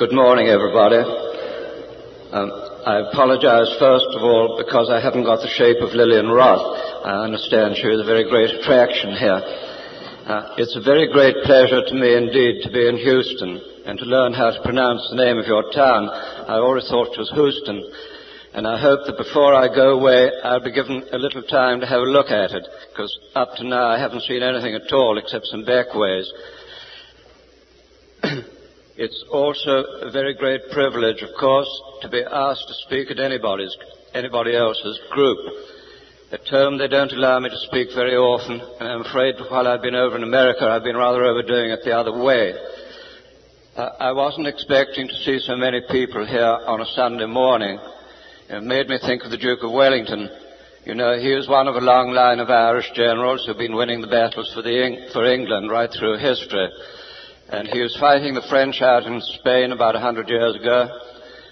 Good morning, everybody. Um, I apologize first of all because I haven't got the shape of Lillian Roth. I understand she is a very great attraction here. Uh, it's a very great pleasure to me indeed to be in Houston and to learn how to pronounce the name of your town. I always thought it was Houston. And I hope that before I go away, I'll be given a little time to have a look at it, because up to now I haven't seen anything at all except some backways. It's also a very great privilege, of course, to be asked to speak at anybody's, anybody else's group. At home, they don't allow me to speak very often, and I'm afraid while I've been over in America, I've been rather overdoing it the other way. Uh, I wasn't expecting to see so many people here on a Sunday morning. It made me think of the Duke of Wellington. You know, he was one of a long line of Irish generals who've been winning the battles for, the, for England right through history. And he was fighting the French out in Spain about a hundred years ago.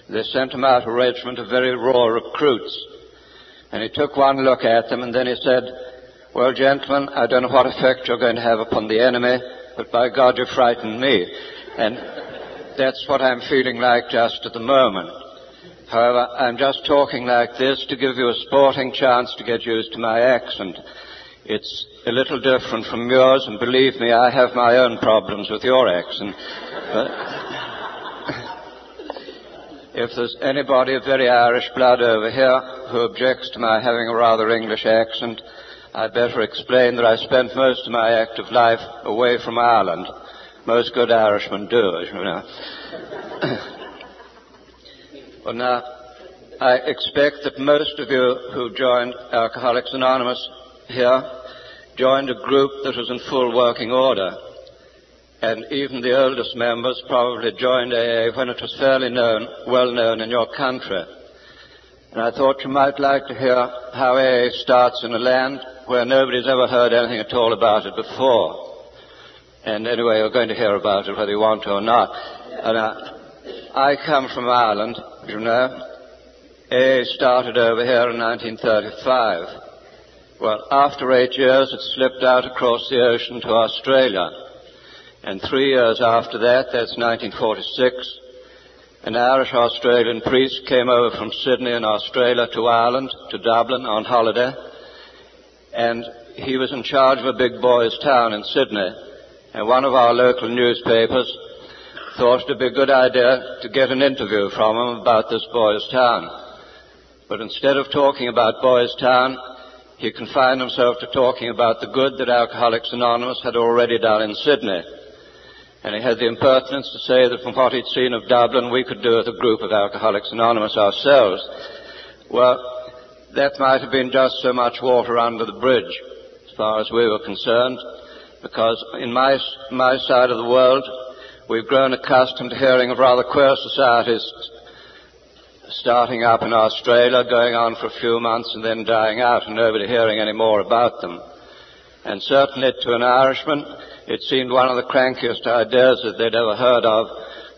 They sent him out a regiment of very raw recruits. And he took one look at them and then he said, well, gentlemen, I don't know what effect you're going to have upon the enemy, but by God, you frightened me. And that's what I'm feeling like just at the moment. However, I'm just talking like this to give you a sporting chance to get used to my accent. It's a little different from yours, and believe me, I have my own problems with your accent. If there's anybody of very Irish blood over here who objects to my having a rather English accent, I'd better explain that I spent most of my active life away from Ireland. Most good Irishmen do, as you know. Well, now, I expect that most of you who joined Alcoholics Anonymous here joined a group that was in full working order. And even the oldest members probably joined AA when it was fairly known, well known in your country. And I thought you might like to hear how AA starts in a land where nobody's ever heard anything at all about it before. And anyway, you're going to hear about it whether you want to or not. And uh, I come from Ireland, you know. AA started over here in 1935. Well, after eight years, it slipped out across the ocean to Australia. And three years after that, that's 1946, an Irish Australian priest came over from Sydney in Australia to Ireland, to Dublin on holiday. And he was in charge of a big boys' town in Sydney. And one of our local newspapers thought it'd be a good idea to get an interview from him about this boys' town. But instead of talking about boys' town, he confined himself to talking about the good that Alcoholics Anonymous had already done in Sydney. And he had the impertinence to say that from what he'd seen of Dublin, we could do with a group of Alcoholics Anonymous ourselves. Well, that might have been just so much water under the bridge, as far as we were concerned, because in my, my side of the world, We've grown accustomed to hearing of rather queer societies starting up in Australia, going on for a few months and then dying out and nobody hearing any more about them. And certainly to an Irishman, it seemed one of the crankiest ideas that they'd ever heard of.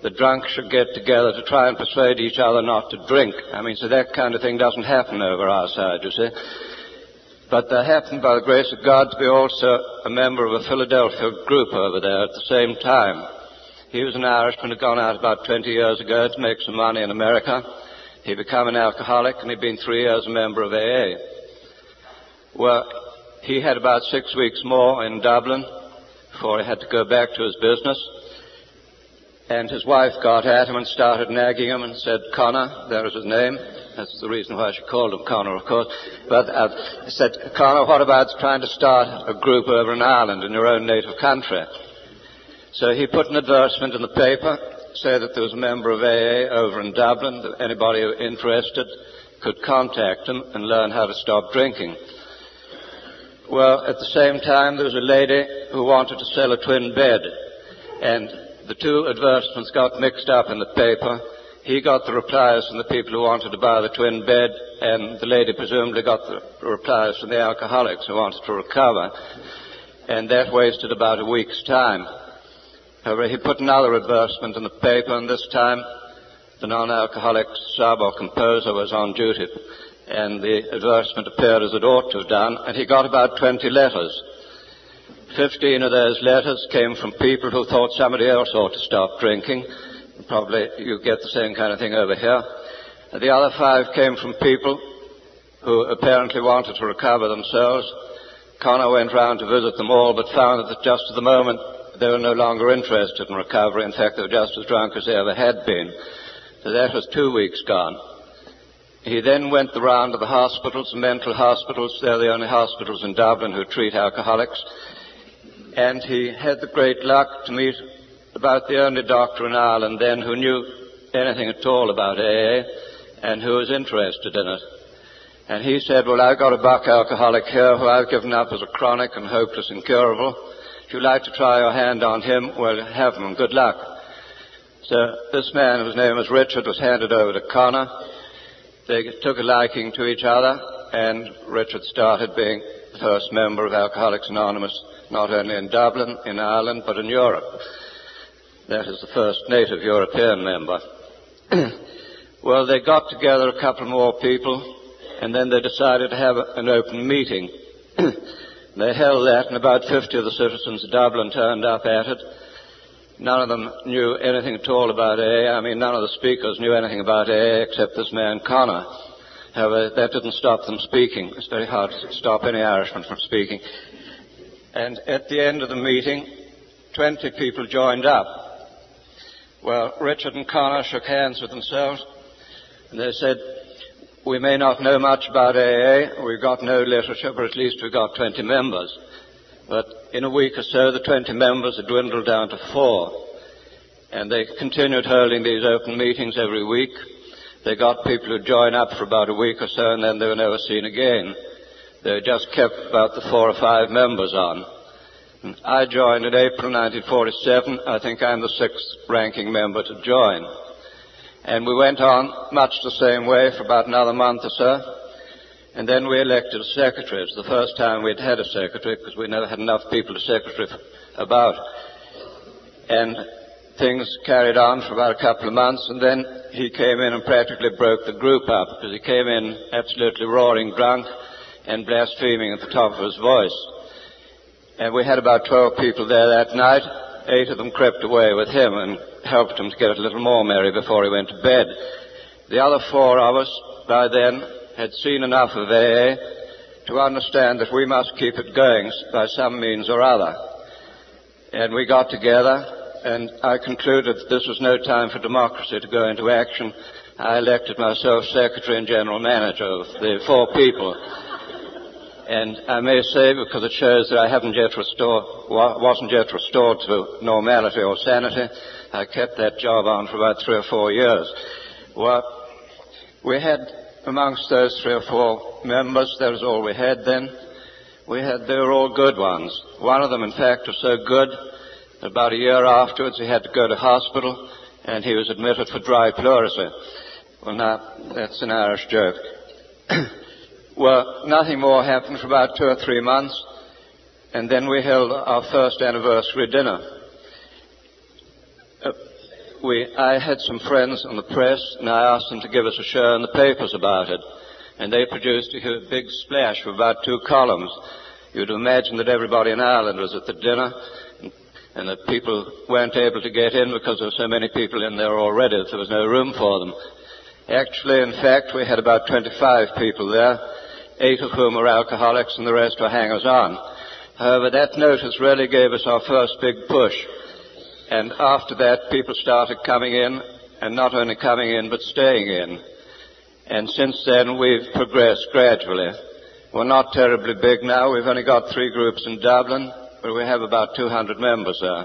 The drunks should get together to try and persuade each other not to drink. I mean, so that kind of thing doesn't happen over our side, you see. But there happened, by the grace of God, to be also a member of a Philadelphia group over there at the same time. He was an Irishman who'd gone out about 20 years ago to make some money in America. He'd become an alcoholic and he'd been three years a member of AA. Well, he had about six weeks more in Dublin before he had to go back to his business. And his wife got at him and started nagging him and said, Connor, there was his name. That's the reason why she called him Connor, of course. But uh, said, Connor, what about trying to start a group over in Ireland in your own native country? So he put an advertisement in the paper, said that there was a member of AA over in Dublin, that anybody interested could contact him and learn how to stop drinking. Well, at the same time, there was a lady who wanted to sell a twin bed, and the two advertisements got mixed up in the paper. He got the replies from the people who wanted to buy the twin bed, and the lady presumably got the replies from the alcoholics who wanted to recover. And that wasted about a week's time. However, he put another advertisement in the paper, and this time the non-alcoholic sub or composer was on duty, and the advertisement appeared as it ought to have done, and he got about 20 letters. Fifteen of those letters came from people who thought somebody else ought to stop drinking. Probably you get the same kind of thing over here. The other five came from people who apparently wanted to recover themselves. Connor went round to visit them all, but found that just at the moment they were no longer interested in recovery. In fact, they were just as drunk as they ever had been. So that was two weeks gone. He then went the round of the hospitals, mental hospitals. They're the only hospitals in Dublin who treat alcoholics. And he had the great luck to meet about the only doctor in Ireland then who knew anything at all about AA and who was interested in it. And he said, well, I've got a buck alcoholic here who I've given up as a chronic and hopeless incurable. If you'd like to try your hand on him, well, have him. Good luck. So this man, whose name was Richard, was handed over to Connor. They took a liking to each other, and Richard started being the first member of Alcoholics Anonymous, not only in Dublin, in Ireland, but in Europe. That is the first native European member. well, they got together a couple more people, and then they decided to have an open meeting. they held that, and about 50 of the citizens of Dublin turned up at it. None of them knew anything at all about AA. I mean, none of the speakers knew anything about AA except this man Connor. However, that didn't stop them speaking. It's very hard to stop any Irishman from speaking. And at the end of the meeting, 20 people joined up. Well, Richard and Connor shook hands with themselves, and they said, we may not know much about AA, we've got no literature, but at least we've got 20 members. But in a week or so, the 20 members had dwindled down to four. And they continued holding these open meetings every week. They got people who join up for about a week or so, and then they were never seen again. They just kept about the four or five members on. I joined in April 1947. I think I'm the sixth ranking member to join. And we went on much the same way for about another month or so. And then we elected a secretary. It's the first time we'd had a secretary because we never had enough people to secretary about. And things carried on for about a couple of months and then he came in and practically broke the group up because he came in absolutely roaring drunk and blaspheming at the top of his voice. And we had about 12 people there that night. Eight of them crept away with him and helped him to get it a little more merry before he went to bed. The other four of us, by then, had seen enough of AA to understand that we must keep it going by some means or other. And we got together, and I concluded that this was no time for democracy to go into action. I elected myself secretary and general manager of the four people. And I may say, because it shows that I haven't yet restored, wasn't yet restored to normality or sanity, I kept that job on for about three or four years. Well, we had amongst those three or four members, that was all we had then. We had, they were all good ones. One of them, in fact, was so good, that about a year afterwards, he had to go to hospital, and he was admitted for dry pleurisy. Well, now, that's an Irish joke. well, nothing more happened for about two or three months, and then we held our first anniversary dinner we, I had some friends in the press, and I asked them to give us a show in the papers about it. And they produced a big splash of about two columns. You'd imagine that everybody in Ireland was at the dinner, and that people weren't able to get in because there were so many people in there already that there was no room for them. Actually, in fact, we had about 25 people there, eight of whom were alcoholics and the rest were hangers-on. However, that notice really gave us our first big push. And after that, people started coming in, and not only coming in, but staying in. And since then, we've progressed gradually. We're not terribly big now. We've only got three groups in Dublin, but we have about 200 members there.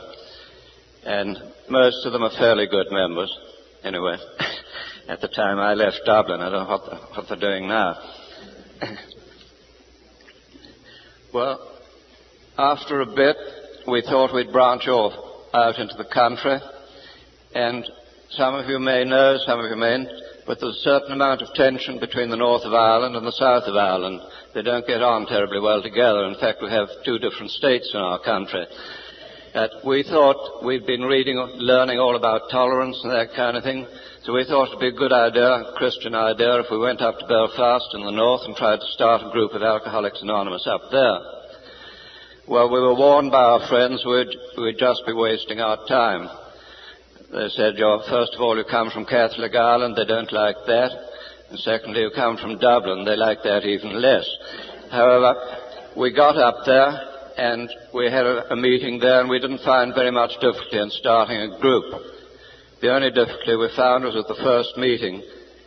And most of them are fairly good members. Anyway, at the time I left Dublin, I don't know what, what they're doing now. well, after a bit, we thought we'd branch off out into the country. And some of you may know, some of you mayn't, but there's a certain amount of tension between the north of Ireland and the south of Ireland. They don't get on terribly well together. In fact, we have two different states in our country. That we thought we'd been reading, learning all about tolerance and that kind of thing. So we thought it'd be a good idea, a Christian idea, if we went up to Belfast in the north and tried to start a group of Alcoholics Anonymous up there. Well, we were warned by our friends we'd, we'd just be wasting our time. They said, first of all, you come from Catholic Ireland. They don't like that. And secondly, you come from Dublin. They like that even less. However, we got up there and we had a, a meeting there and we didn't find very much difficulty in starting a group. The only difficulty we found was at the first meeting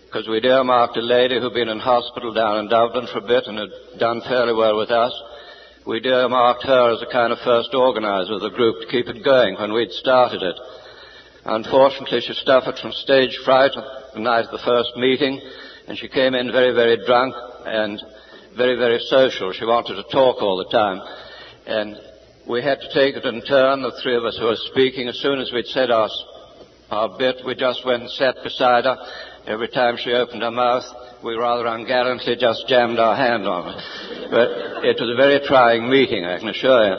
because we'd earmarked a lady who'd been in hospital down in Dublin for a bit and had done fairly well with us. We'd earmarked her as a kind of first organizer of the group to keep it going when we'd started it. Unfortunately, she suffered from stage fright the night of the first meeting, and she came in very, very drunk and very, very social. She wanted to talk all the time. And we had to take it in turn, the three of us who were speaking. As soon as we'd said our, our bit, we just went and sat beside her. Every time she opened her mouth, we rather ungallantly just jammed our hand on it. But it was a very trying meeting, I can assure you.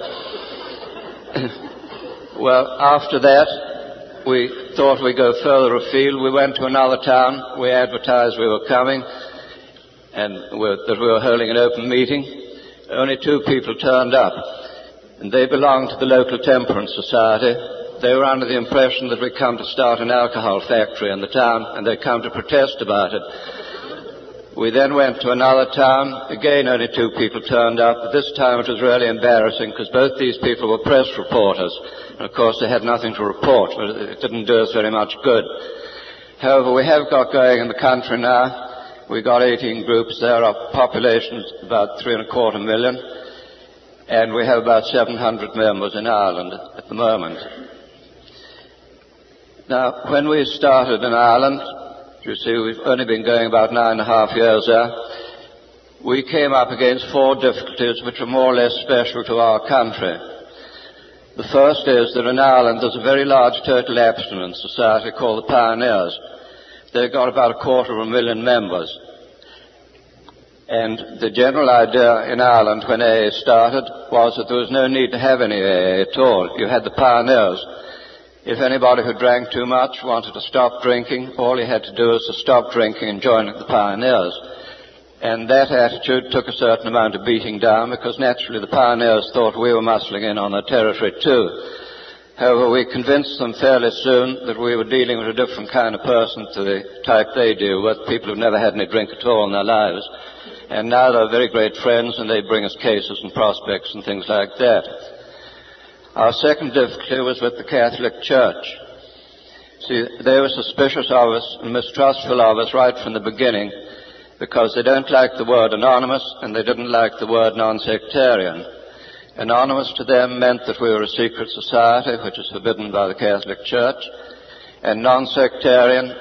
well, after that, we thought we'd go further afield. We went to another town. We advertised we were coming and that we were holding an open meeting. Only two people turned up, and they belonged to the local temperance society. They were under the impression that we'd come to start an alcohol factory in the town, and they'd come to protest about it. We then went to another town. Again, only two people turned up. But this time it was really embarrassing because both these people were press reporters. And of course, they had nothing to report, but it didn't do us very much good. However, we have got going in the country now We've got 18 groups there. Our population is about three and a quarter million. And we have about 700 members in Ireland at the moment. Now, when we started in Ireland, you see, we've only been going about nine and a half years there. We came up against four difficulties which are more or less special to our country. The first is that in Ireland there's a very large total abstinence society called the Pioneers. They've got about a quarter of a million members. And the general idea in Ireland when AA started was that there was no need to have any AA at all. You had the pioneers. If anybody who drank too much wanted to stop drinking, all he had to do was to stop drinking and join the pioneers. And that attitude took a certain amount of beating down because naturally the pioneers thought we were muscling in on their territory too. However, we convinced them fairly soon that we were dealing with a different kind of person to the type they deal with, people who've never had any drink at all in their lives. And now they're very great friends and they bring us cases and prospects and things like that. Our second difficulty was with the Catholic Church. See, they were suspicious of us and mistrustful of us right from the beginning because they don't like the word anonymous and they didn't like the word non-sectarian. Anonymous to them meant that we were a secret society, which is forbidden by the Catholic Church. And non-sectarian,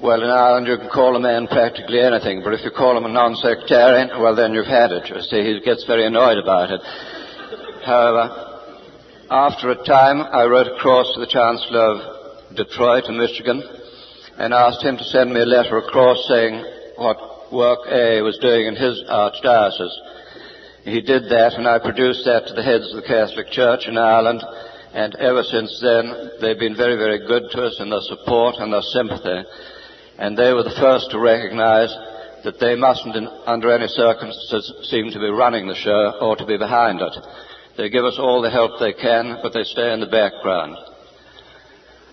well, in Ireland you can call a man practically anything, but if you call him a non-sectarian, well, then you've had it. You see, he gets very annoyed about it. However, after a time, I wrote across to the Chancellor of Detroit in Michigan and asked him to send me a letter across saying what work A was doing in his archdiocese. He did that, and I produced that to the heads of the Catholic Church in Ireland, and ever since then, they've been very, very good to us in their support and their sympathy. And they were the first to recognize that they mustn't, in, under any circumstances, seem to be running the show or to be behind it. They give us all the help they can, but they stay in the background.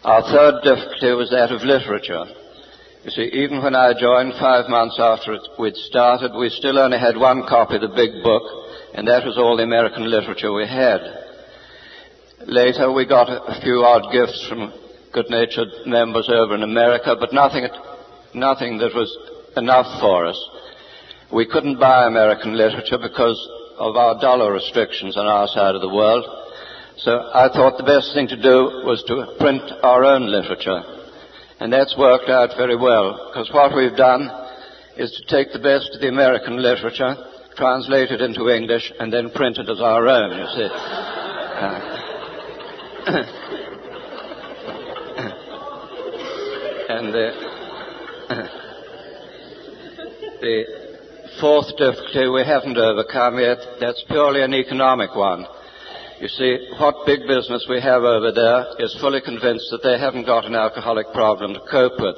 Our third difficulty was that of literature. You see, even when I joined five months after we'd started, we still only had one copy of the big book, and that was all the American literature we had. Later, we got a few odd gifts from good-natured members over in America, but nothing, nothing that was enough for us. We couldn't buy American literature because of our dollar restrictions on our side of the world. So I thought the best thing to do was to print our own literature. And that's worked out very well, because what we've done is to take the best of the American literature, translate it into English, and then print it as our own, you see. Uh, and the, the fourth difficulty we haven't overcome yet, that's purely an economic one. You see, what big business we have over there is fully convinced that they haven't got an alcoholic problem to cope with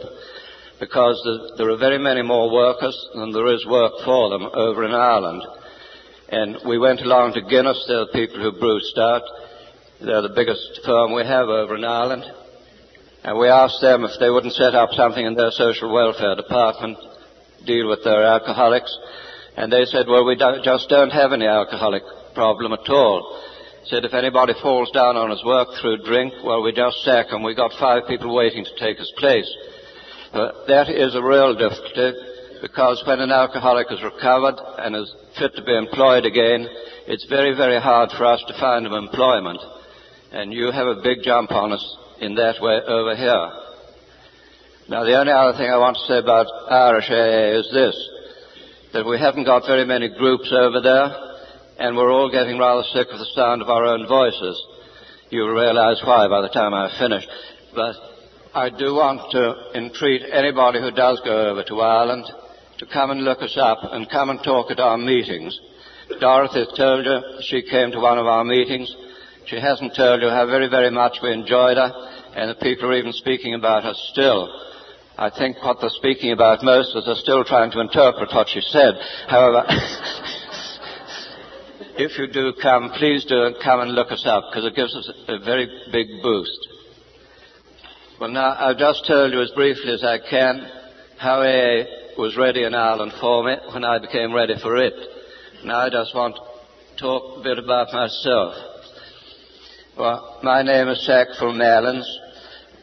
because there are very many more workers than there is work for them over in Ireland. And we went along to Guinness, they're the people who brew stout. They're the biggest firm we have over in Ireland. And we asked them if they wouldn't set up something in their social welfare department, deal with their alcoholics. And they said, well, we don't, just don't have any alcoholic problem at all. Said if anybody falls down on his work through drink, well, we just sack him. We got five people waiting to take his place. But that is a real difficulty because when an alcoholic is recovered and is fit to be employed again, it's very, very hard for us to find him employment. And you have a big jump on us in that way over here. Now, the only other thing I want to say about Irish AA is this, that we haven't got very many groups over there, and we're all getting rather sick of the sound of our own voices. You'll realize why by the time I've finished. But I do want to entreat anybody who does go over to Ireland to come and look us up and come and talk at our meetings. Dorothy told you she came to one of our meetings. She hasn't told you how very, very much we enjoyed her, and the people are even speaking about her still. I think what they're speaking about most is they're still trying to interpret what she said. However, if you do come, please do come and look us up because it gives us a very big boost. Well, now I've just told you as briefly as I can how AA was ready in Ireland for me when I became ready for it. Now I just want to talk a bit about myself. Well, my name is Sackville Mallins.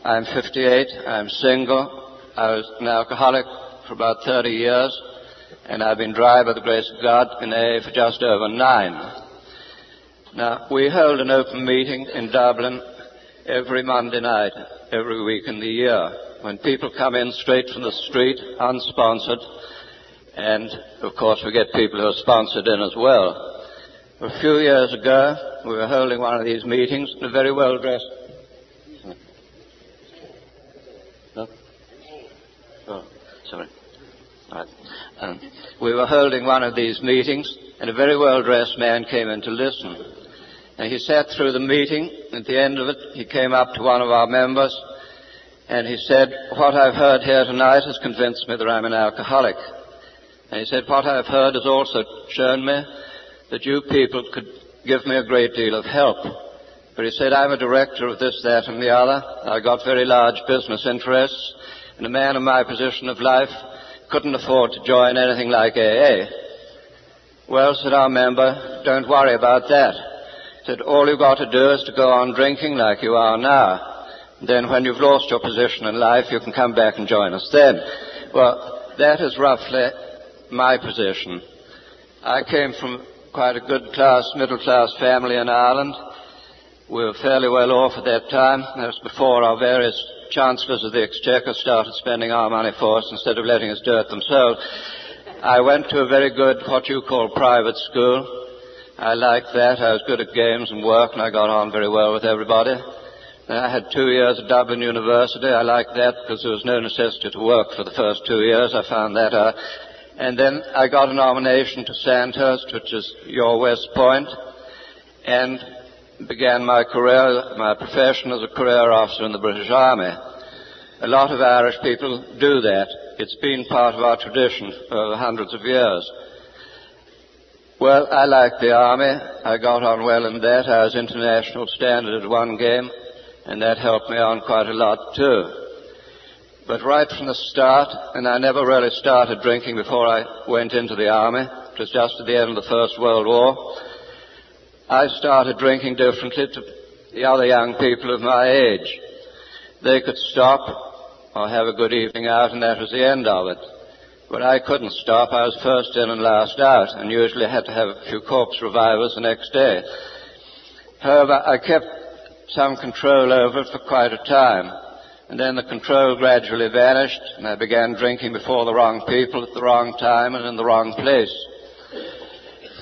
I'm 58. I'm single. I was an alcoholic for about 30 years, and I've been dry by the grace of God in AA for just over nine. Now, we hold an open meeting in Dublin every Monday night, every week in the year, when people come in straight from the street, unsponsored, and of course we get people who are sponsored in as well. A few years ago, we were holding one of these meetings, and a very well dressed sorry. Right. Um, we were holding one of these meetings, and a very well-dressed man came in to listen. And he sat through the meeting. At the end of it, he came up to one of our members, and he said, "What I've heard here tonight has convinced me that I'm an alcoholic." And he said, "What I've heard has also shown me that you people could give me a great deal of help." But he said, I'm a director of this, that, and the other. I've got very large business interests and a man in my position of life couldn't afford to join anything like AA. Well, said our member, don't worry about that. Said, all you've got to do is to go on drinking like you are now. Then when you've lost your position in life, you can come back and join us then. Well, that is roughly my position. I came from quite a good class, middle class family in Ireland. We were fairly well off at that time. That was before our various chancellors of the exchequer started spending our money for us instead of letting us do it themselves. I went to a very good, what you call private school. I liked that. I was good at games and work, and I got on very well with everybody. Then I had two years at Dublin University. I liked that because there was no necessity to work for the first two years. I found that out. And then I got a nomination to Sandhurst, which is your West Point, and began my career, my profession as a career officer in the British Army. A lot of Irish people do that. It's been part of our tradition for hundreds of years. Well, I liked the army. I got on well in that. I was international standard at one game, and that helped me on quite a lot too. But right from the start, and I never really started drinking before I went into the army. It was just at the end of the First World War. I started drinking differently to the other young people of my age. They could stop or have a good evening out and that was the end of it. But I couldn't stop. I was first in and last out and usually had to have a few corpse revivers the next day. However, I kept some control over it for quite a time. And then the control gradually vanished and I began drinking before the wrong people at the wrong time and in the wrong place.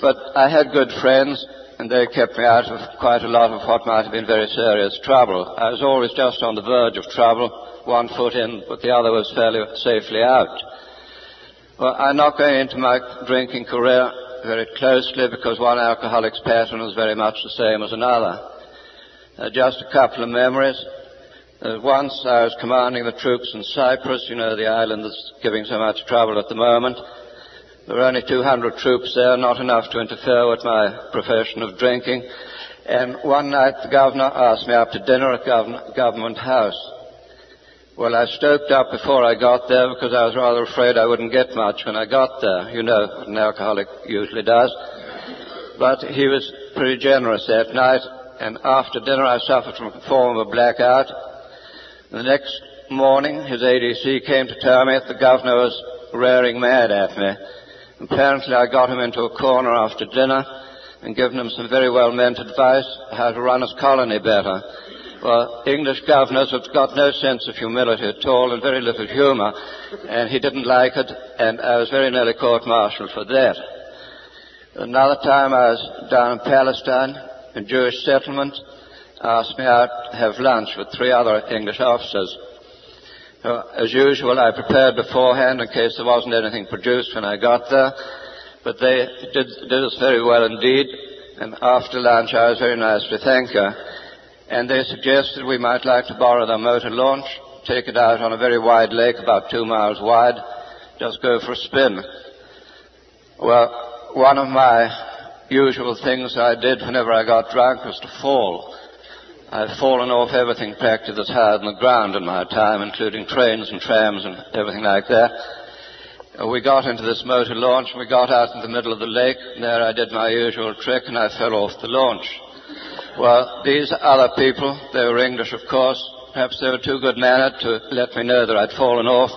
But I had good friends and they kept me out of quite a lot of what might have been very serious trouble. I was always just on the verge of trouble, one foot in, but the other was fairly safely out. Well, I'm not going into my drinking career very closely because one alcoholic's pattern is very much the same as another. Uh, just a couple of memories. Uh, once I was commanding the troops in Cyprus, you know, the island that's giving so much trouble at the moment. There were only 200 troops there, not enough to interfere with my profession of drinking. And one night the governor asked me up to dinner at Government House. Well, I stoked up before I got there because I was rather afraid I wouldn't get much when I got there. You know an alcoholic usually does. But he was pretty generous that night, and after dinner I suffered from a form of a blackout. The next morning, his ADC came to tell me that the governor was raring mad at me. Apparently I got him into a corner after dinner and given him some very well meant advice how to run his colony better. Well, English governors have got no sense of humility at all and very little humour, and he didn't like it, and I was very nearly court-martialed for that. Another time I was down in Palestine, a Jewish settlement, asked me out to have lunch with three other English officers. Uh, as usual, I prepared beforehand in case there wasn't anything produced when I got there, but they did, did us very well indeed, and after lunch I was very nice to thank her and they suggested we might like to borrow their motor launch, take it out on a very wide lake, about two miles wide, just go for a spin. Well, one of my usual things I did whenever I got drunk was to fall. I've fallen off everything practically that's hard on the ground in my time, including trains and trams and everything like that. Uh, we got into this motor launch and we got out in the middle of the lake. There I did my usual trick and I fell off the launch. Well, these other people, they were English, of course. Perhaps they were too good mannered to let me know that I'd fallen off,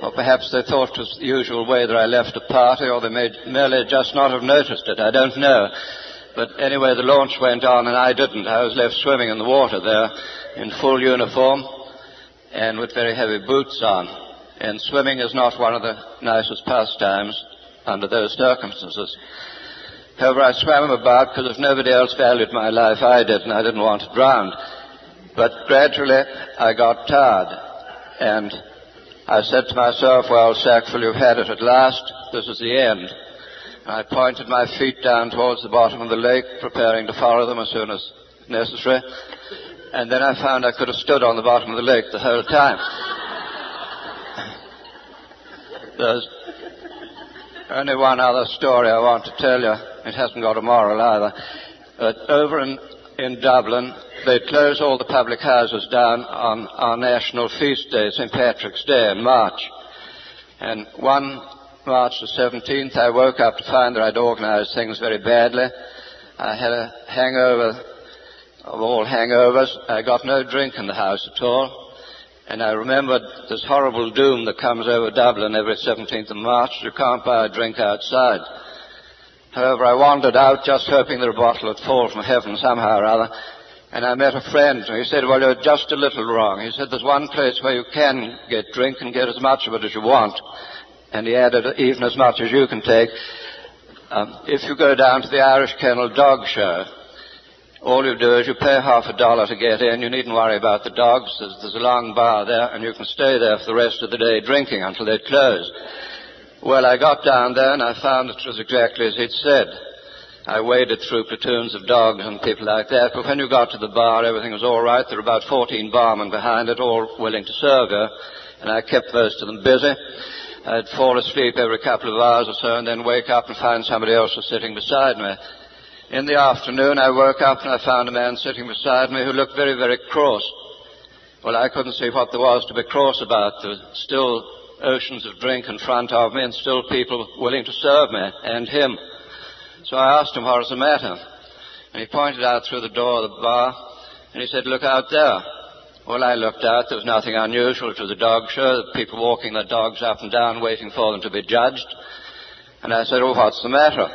or perhaps they thought it was the usual way that I left a party, or they may merely just not have noticed it. I don't know. But anyway, the launch went on and I didn't. I was left swimming in the water there in full uniform and with very heavy boots on. And swimming is not one of the nicest pastimes under those circumstances. However, I swam about because if nobody else valued my life, I did, and I didn't want to drown. But gradually, I got tired, and I said to myself, well, Sackville, you've had it at last. This is the end. I pointed my feet down towards the bottom of the lake, preparing to follow them as soon as necessary. And then I found I could have stood on the bottom of the lake the whole time. There's only one other story I want to tell you. It hasn't got a moral either. But over in, in Dublin, they close all the public houses down on our national feast day, St. Patrick's Day in March. And one March the 17th, I woke up to find that I'd organized things very badly. I had a hangover of all hangovers. I got no drink in the house at all. And I remembered this horrible doom that comes over Dublin every 17th of March. You can't buy a drink outside. However, I wandered out just hoping that a bottle would fall from heaven somehow or other. And I met a friend, and he said, well, you're just a little wrong. He said, there's one place where you can get drink and get as much of it as you want. And he added, even as much as you can take. Um, if you go down to the Irish Kennel Dog Show, all you do is you pay half a dollar to get in. You needn't worry about the dogs. There's, there's a long bar there, and you can stay there for the rest of the day drinking until they close. Well, I got down there and I found it was exactly as he'd said. I waded through platoons of dogs and people like that, but when you got to the bar, everything was all right. There were about 14 barmen behind it, all willing to serve her, and I kept most of them busy. I'd fall asleep every couple of hours or so and then wake up and find somebody else was sitting beside me. In the afternoon, I woke up and I found a man sitting beside me who looked very, very cross. Well, I couldn't see what there was to be cross about. There were still oceans of drink in front of me and still people willing to serve me and him. So I asked him what was the matter. And he pointed out through the door of the bar and he said, look out there. Well, I looked out. There was nothing unusual. Was a dog show. People walking their dogs up and down waiting for them to be judged. And I said, oh, what's the matter?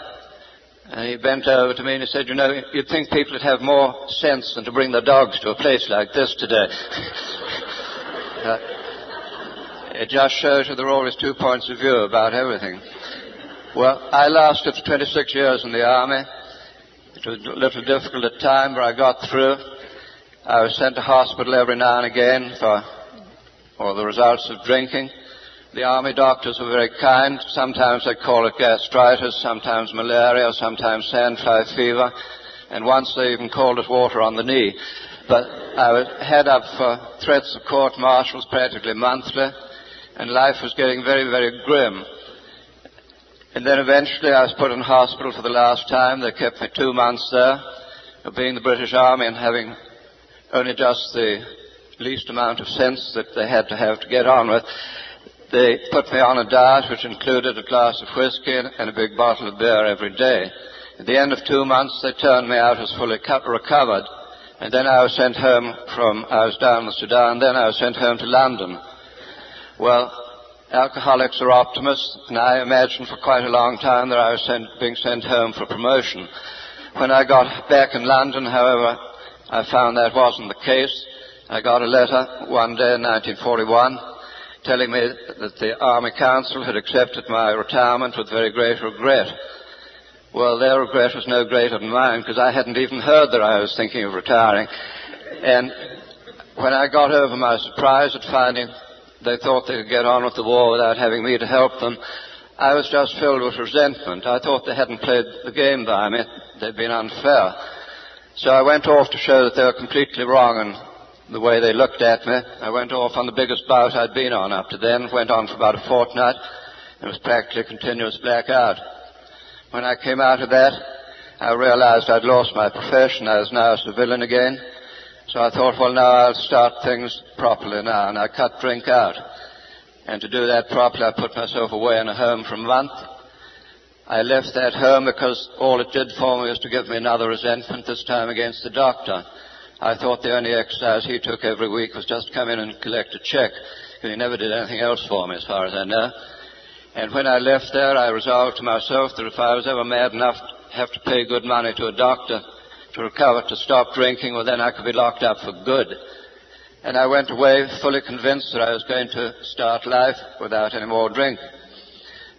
And he bent over to me and he said, you know, you'd think people would have more sense than to bring their dogs to a place like this today. uh, it just shows you there are always two points of view about everything. Well, I lasted 26 years in the army. It was a little difficult at time, but I got through. I was sent to hospital every now and again for, for the results of drinking. The army doctors were very kind. Sometimes they call it gastritis, sometimes malaria, sometimes sandfly fever, and once they even called it water on the knee. But I was head up for threats of court martials practically monthly, and life was getting very, very grim. And then eventually I was put in hospital for the last time. They kept me two months there, being the British Army and having only just the least amount of sense that they had to have to get on with. They put me on a diet which included a glass of whiskey and a big bottle of beer every day. At the end of two months, they turned me out as fully recovered. And then I was sent home from, I was down in Sudan, then I was sent home to London. Well, alcoholics are optimists, and I imagined for quite a long time that I was sent, being sent home for promotion. When I got back in London, however, I found that wasn't the case. I got a letter one day in 1941 telling me that the Army Council had accepted my retirement with very great regret. Well, their regret was no greater than mine because I hadn't even heard that I was thinking of retiring. And when I got over my surprise at finding they thought they could get on with the war without having me to help them, I was just filled with resentment. I thought they hadn't played the game by me. They'd been unfair. So I went off to show that they were completely wrong in the way they looked at me. I went off on the biggest bout I'd been on up to then, went on for about a fortnight. It was practically a continuous blackout. When I came out of that, I realized I'd lost my profession. I was now a civilian again. So I thought, well, now I'll start things properly now, and I cut drink out. And to do that properly, I put myself away in a home for a month. I left that home because all it did for me was to give me another resentment, this time against the doctor. I thought the only exercise he took every week was just come in and collect a check, because he never did anything else for me, as far as I know. And when I left there, I resolved to myself that if I was ever mad enough to have to pay good money to a doctor to recover, to stop drinking, well, then I could be locked up for good. And I went away fully convinced that I was going to start life without any more drink.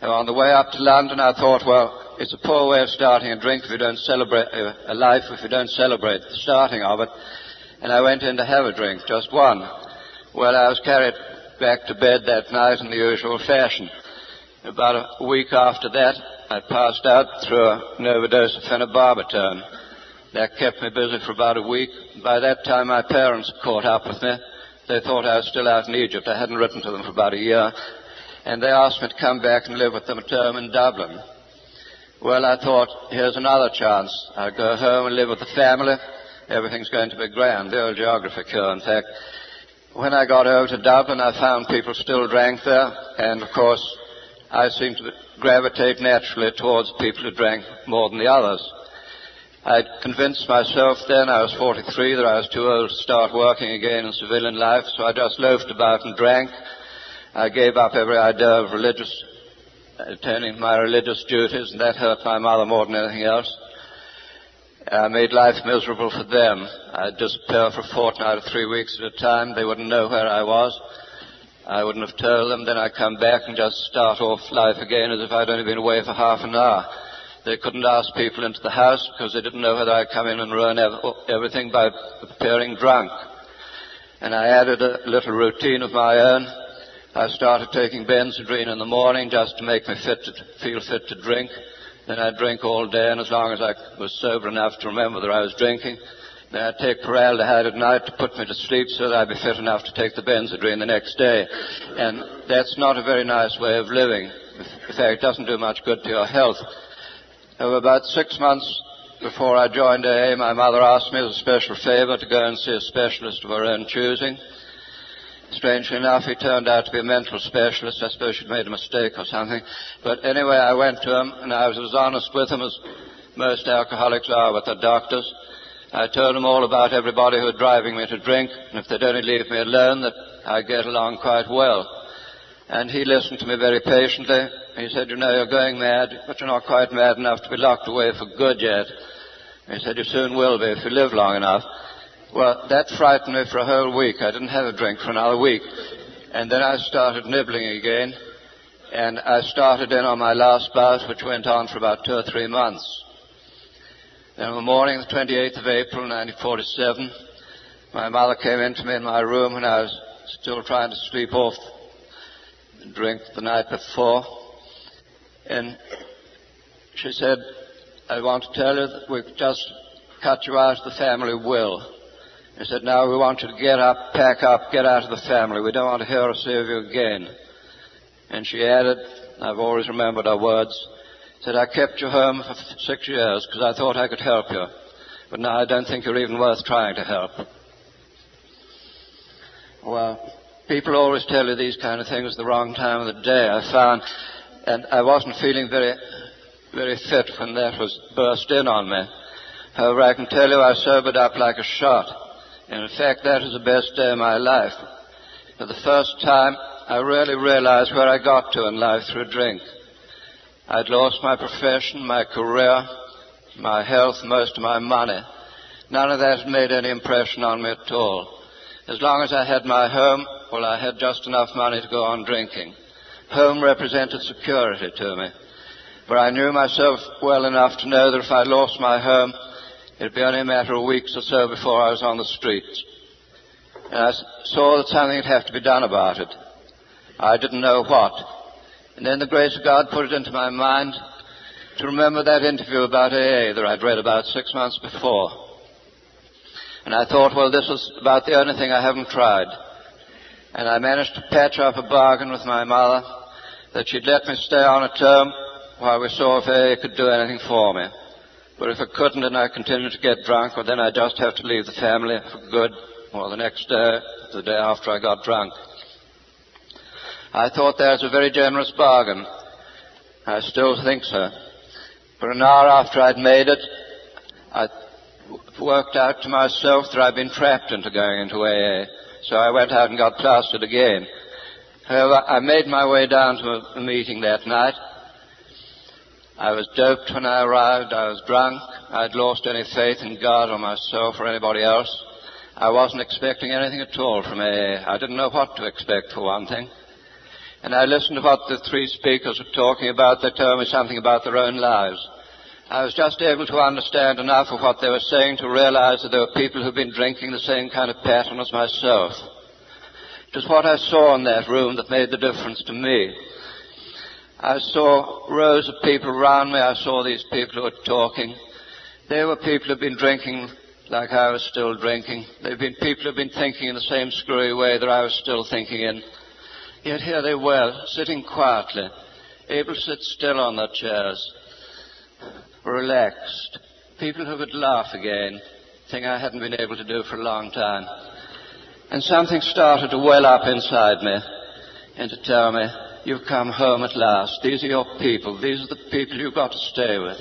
And on the way up to London, I thought, well, it's a poor way of starting a drink if you don't celebrate uh, a life, if you don't celebrate the starting of it. And I went in to have a drink, just one. Well, I was carried back to bed that night in the usual fashion. About a week after that, I passed out through an overdose of phenobarbital. That kept me busy for about a week. By that time, my parents caught up with me. They thought I was still out in Egypt. I hadn't written to them for about a year. And they asked me to come back and live with them a term in Dublin. Well, I thought, here's another chance. I'll go home and live with the family. Everything's going to be grand. The old geography cure, in fact. When I got over to Dublin, I found people still drank there. And of course, I seemed to gravitate naturally towards people who drank more than the others. I'd convinced myself then, I was 43, that I was too old to start working again in civilian life, so I just loafed about and drank. I gave up every idea of religious, uh, attending my religious duties, and that hurt my mother more than anything else. I made life miserable for them. I'd disappear for a fortnight or three weeks at a time. They wouldn't know where I was. I wouldn't have told them. Then I'd come back and just start off life again as if I'd only been away for half an hour. They couldn't ask people into the house because they didn't know whether I'd come in and ruin everything by appearing drunk. And I added a little routine of my own. I started taking Benzedrine in the morning just to make me fit to, feel fit to drink. Then I'd drink all day, and as long as I was sober enough to remember that I was drinking, then I'd take Paraldehyde at night to put me to sleep so that I'd be fit enough to take the Benzedrine the next day. And that's not a very nice way of living. In fact, it doesn't do much good to your health. Over about six months before I joined AA, my mother asked me as a special favor to go and see a specialist of her own choosing. Strangely enough, he turned out to be a mental specialist. I suppose she'd made a mistake or something. But anyway, I went to him, and I was as honest with him as most alcoholics are with their doctors. I told them all about everybody who was driving me to drink, and if they'd only leave me alone, that I'd get along quite well. And he listened to me very patiently. He said, you know, you're going mad, but you're not quite mad enough to be locked away for good yet. He said, you soon will be if you live long enough. Well, that frightened me for a whole week. I didn't have a drink for another week. And then I started nibbling again. And I started in on my last bout, which went on for about two or three months. Then on the morning the 28th of April, 1947, my mother came into me in my room when I was still trying to sleep off the drink the night before. And she said, I want to tell you that we've just cut you out of the family will. He said, now we want you to get up, pack up, get out of the family. We don't want to hear or see of you again. And she added, I've always remembered her words, said, I kept you home for six years because I thought I could help you. But now I don't think you're even worth trying to help. Well, people always tell you these kind of things at the wrong time of the day. I found, and I wasn't feeling very, very fit when that was burst in on me. However, I can tell you I sobered up like a shot. And in fact, that was the best day of my life. For the first time, I really realized where I got to in life through drink. I'd lost my profession, my career, my health, most of my money. None of that made any impression on me at all. As long as I had my home, well, I had just enough money to go on drinking. Home represented security to me. But I knew myself well enough to know that if I lost my home, it'd be only a matter of weeks or so before I was on the streets. And I saw that something had have to be done about it. I didn't know what. And then the grace of God put it into my mind to remember that interview about AA that I'd read about six months before. And I thought, well, this was about the only thing I haven't tried. And I managed to patch up a bargain with my mother that she'd let me stay on a term while we saw if AA could do anything for me. But if I couldn't and I continued to get drunk, well, then I'd just have to leave the family for good, or the next day, the day after I got drunk. I thought that was a very generous bargain. I still think so. For an hour after I'd made it, I worked out to myself that I'd been trapped into going into AA. So I went out and got plastered again. However, I made my way down to a meeting that night. I was doped when I arrived. I was drunk. I'd lost any faith in God or myself or anybody else. I wasn't expecting anything at all from AA. I didn't know what to expect for one thing. And I listened to what the three speakers were talking about. They told me something about their own lives. I was just able to understand enough of what they were saying to realize that there were people who'd been drinking the same kind of pattern as myself. It was what I saw in that room that made the difference to me. I saw rows of people around me. I saw these people who were talking. They were people who'd been drinking like I was still drinking. They've been people who've been thinking in the same screwy way that I was still thinking in. Yet here they were, sitting quietly, able to sit still on their chairs, relaxed. People who could laugh again, thing I hadn't been able to do for a long time. And something started to well up inside me and to tell me, you've come home at last. These are your people. These are the people you've got to stay with.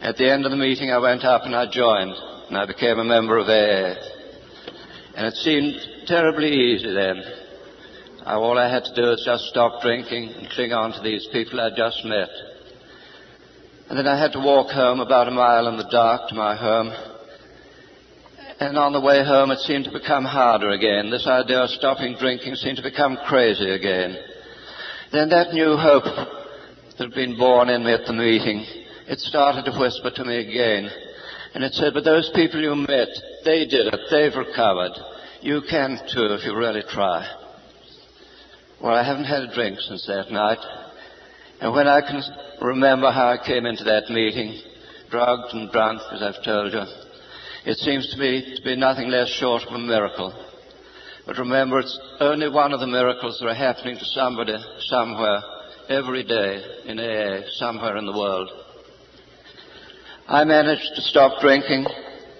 At the end of the meeting, I went up and I joined, and I became a member of AA. And it seemed terribly easy then. All I had to do was just stop drinking and cling on to these people I'd just met. And then I had to walk home about a mile in the dark to my home. And on the way home, it seemed to become harder again. This idea of stopping drinking seemed to become crazy again. Then that new hope that had been born in me at the meeting, it started to whisper to me again. And it said, but those people you met, they did it. They've recovered. You can too if you really try. Well, I haven't had a drink since that night. And when I can remember how I came into that meeting, drugged and drunk, as I've told you, it seems to me to be nothing less short of a miracle. But remember, it's only one of the miracles that are happening to somebody, somewhere, every day in AA, somewhere in the world. I managed to stop drinking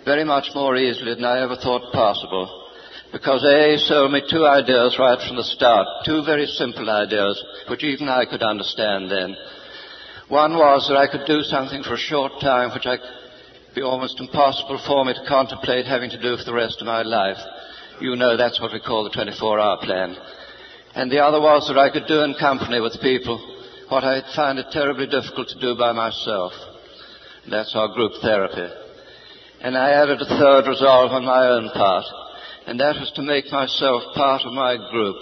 very much more easily than I ever thought possible because AA sold me two ideas right from the start, two very simple ideas, which even I could understand then. One was that I could do something for a short time which I would be almost impossible for me to contemplate having to do for the rest of my life. You know that's what we call the 24-hour plan. And the other was that I could do in company with people what I found it terribly difficult to do by myself. That's our group therapy. And I added a third resolve on my own part and that was to make myself part of my group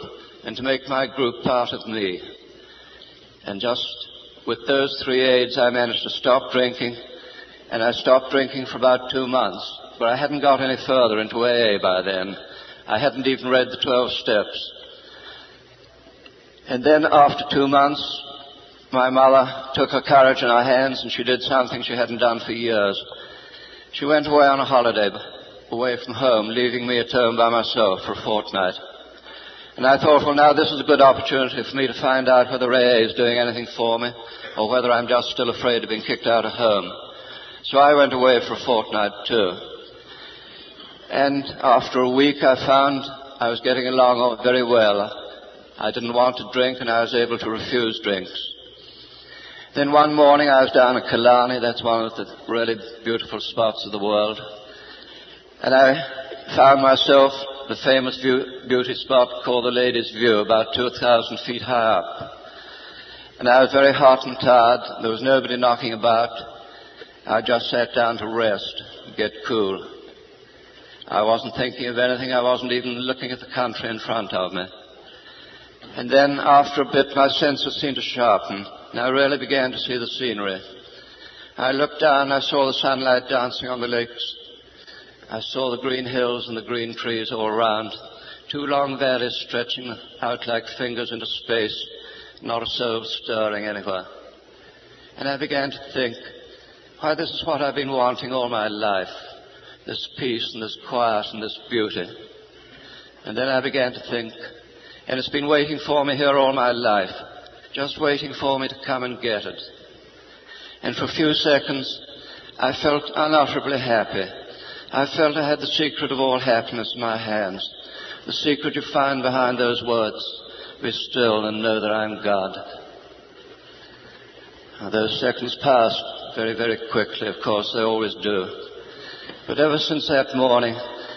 and to make my group part of me. And just with those three aids, I managed to stop drinking, and I stopped drinking for about two months, but I hadn't got any further into AA by then. I hadn't even read the 12 steps. And then after two months, my mother took her courage in her hands and she did something she hadn't done for years. She went away on a holiday away from home, leaving me at home by myself for a fortnight. And I thought, well, now this is a good opportunity for me to find out whether AA is doing anything for me, or whether I'm just still afraid of being kicked out of home. So I went away for a fortnight too. And after a week, I found I was getting along very well. I didn't want to drink and I was able to refuse drinks. Then one morning I was down at Killarney, that's one of the really beautiful spots of the world. And I found myself the famous view, beauty spot called the Ladies' View, about 2,000 feet high up. And I was very hot and tired. There was nobody knocking about. I just sat down to rest, get cool. I wasn't thinking of anything. I wasn't even looking at the country in front of me. And then after a bit, my senses seemed to sharpen, and I really began to see the scenery. I looked down, I saw the sunlight dancing on the lakes. I saw the green hills and the green trees all around. Two long valleys stretching out like fingers into space, not a soul stirring anywhere. And I began to think, why, this is what I've been wanting all my life. This peace and this quiet and this beauty. And then I began to think, and it's been waiting for me here all my life, just waiting for me to come and get it. And for a few seconds, I felt unutterably happy. I felt I had the secret of all happiness in my hands. The secret you find behind those words, be still and know that I'm God. Now, those seconds passed very, very quickly, of course, they always do. But ever since that morning,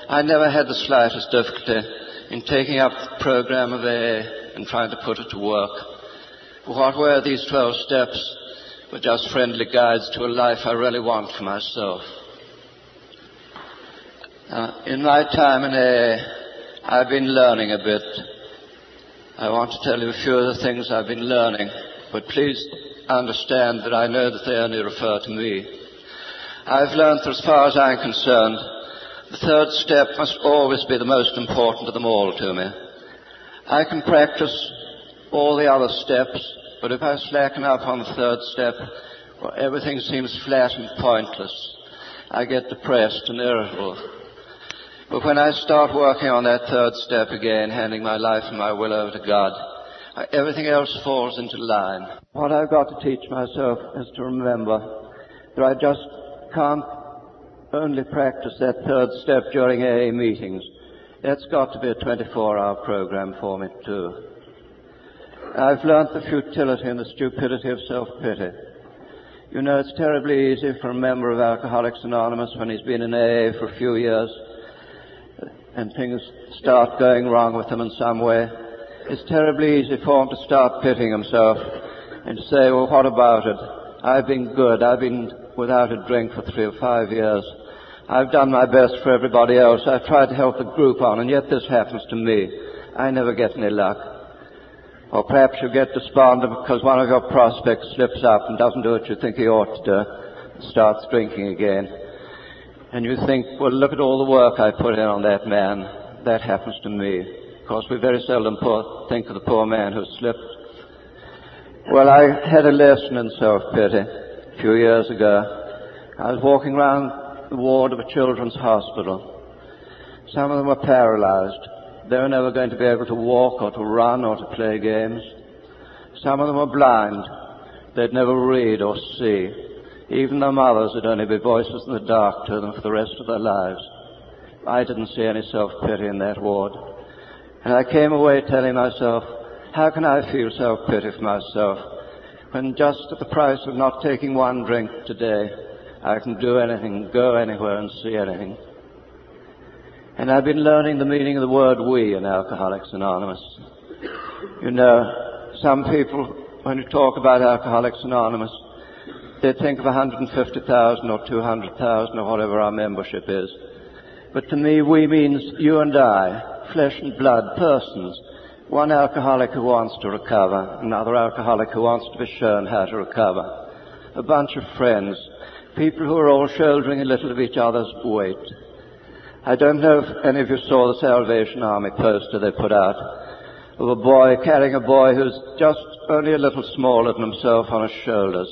I never had the slightest difficulty in taking up the program of AA and trying to put it to work. What were these 12 steps but just friendly guides to a life I really want for myself. Uh, in my time in AA, I've been learning a bit. I want to tell you a few of the things I've been learning, but please understand that I know that they only refer to me. I've learned that as far as I'm concerned, the third step must always be the most important of them all to me. I can practice all the other steps, but if I slacken up on the third step, well, everything seems flat and pointless. I get depressed and irritable. But when I start working on that third step again, handing my life and my will over to God, everything else falls into line. What I've got to teach myself is to remember that I just can't only practice that third step during AA meetings. That's got to be a 24 hour program for me too. I've learnt the futility and the stupidity of self pity. You know, it's terribly easy for a member of Alcoholics Anonymous when he's been in AA for a few years and things start going wrong with him in some way. It's terribly easy for him to start pitying himself and say, well, what about it? I've been good. I've been without a drink for three or five years. I've done my best for everybody else. I've tried to help the group on, and yet this happens to me. I never get any luck. Or perhaps you get despondent because one of your prospects slips up and doesn't do what you think he ought to do, starts drinking again. And you think, well, look at all the work I put in on that man. That happens to me. Of course, we very seldom poor, think of the poor man who slipped. Well, I had a lesson in self-pity a few years ago. I was walking around the ward of a children's hospital. Some of them were paralyzed. They were never going to be able to walk or to run or to play games. Some of them were blind. They'd never read or see. Even their mothers would only be voices in the dark to them for the rest of their lives. I didn't see any self-pity in that ward. And I came away telling myself, how can I feel self-pity for myself when just at the price of not taking one drink today, I can do anything, go anywhere and see anything. And I've been learning the meaning of the word we in Alcoholics Anonymous. You know, some people, when you talk about Alcoholics Anonymous, they think of 150,000 or 200,000 or whatever our membership is. But to me, we means you and I, flesh and blood persons. One alcoholic who wants to recover, another alcoholic who wants to be shown how to recover. A bunch of friends people who are all shouldering a little of each other's weight. I don't know if any of you saw the Salvation Army poster they put out of a boy carrying a boy who's just only a little smaller than himself on his shoulders.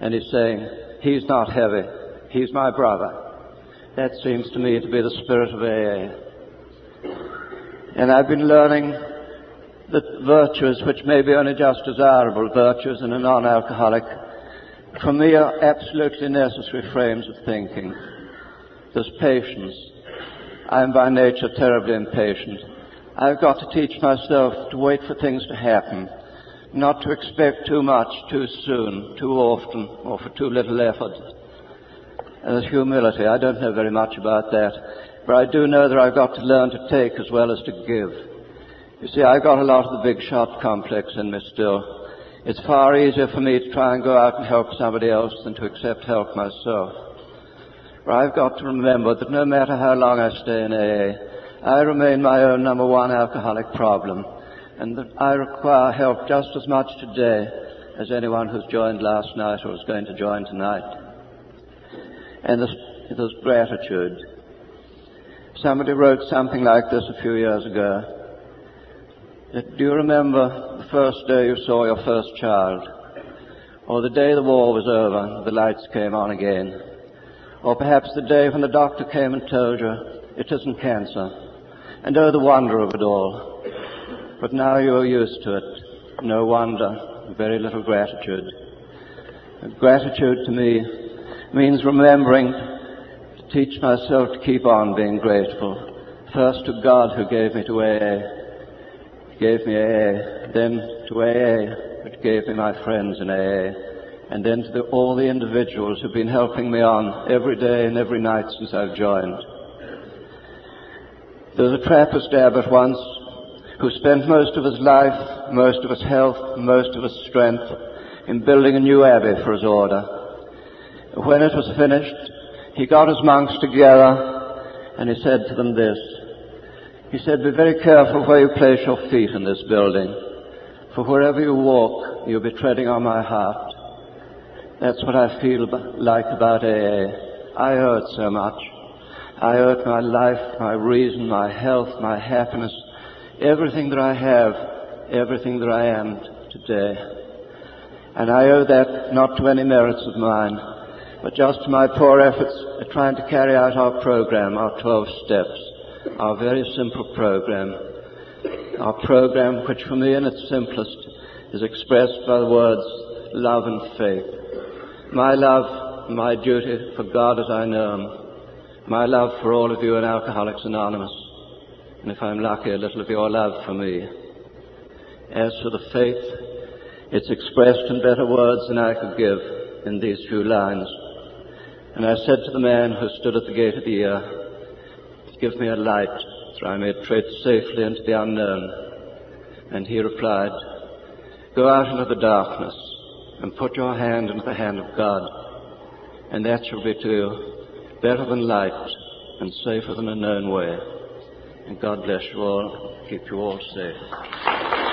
And he's saying, he's not heavy, he's my brother. That seems to me to be the spirit of AA. And I've been learning that virtues which may be only just desirable, virtues in a non-alcoholic for me are absolutely necessary frames of thinking. There's patience. I am by nature terribly impatient. I've got to teach myself to wait for things to happen, not to expect too much too soon, too often, or for too little effort. And there's humility. I don't know very much about that, but I do know that I've got to learn to take as well as to give. You see, I've got a lot of the big shot complex in me still. It's far easier for me to try and go out and help somebody else than to accept help myself. For I've got to remember that no matter how long I stay in AA, I remain my own number one alcoholic problem, and that I require help just as much today as anyone who's joined last night or is going to join tonight. And there's gratitude. Somebody wrote something like this a few years ago. Do you remember the first day you saw your first child? Or the day the war was over the lights came on again? Or perhaps the day when the doctor came and told you it isn't cancer? And oh, the wonder of it all. But now you're used to it. No wonder. Very little gratitude. Gratitude to me means remembering to teach myself to keep on being grateful. First to God who gave me to AA gave me AA, then to AA, which gave me my friends in AA, and then to the, all the individuals who've been helping me on every day and every night since I've joined. There was a Trappist abbot once who spent most of his life, most of his health, most of his strength in building a new abbey for his order. When it was finished, he got his monks together and he said to them this, he said, Be very careful where you place your feet in this building, for wherever you walk, you'll be treading on my heart. That's what I feel like about AA. I owe it so much. I owe it my life, my reason, my health, my happiness, everything that I have, everything that I am today. And I owe that not to any merits of mine, but just to my poor efforts at trying to carry out our program, our 12 steps our very simple program. Our program, which for me in its simplest is expressed by the words love and faith. My love, my duty for God as I know Him. My love for all of you in Alcoholics Anonymous. And if I'm lucky, a little of your love for me. As for the faith, it's expressed in better words than I could give in these few lines. And I said to the man who stood at the gate of the ear, Give me a light so I may tread safely into the unknown. And he replied, Go out into the darkness and put your hand into the hand of God, and that shall be to you better than light and safer than a known way. And God bless you all, keep you all safe.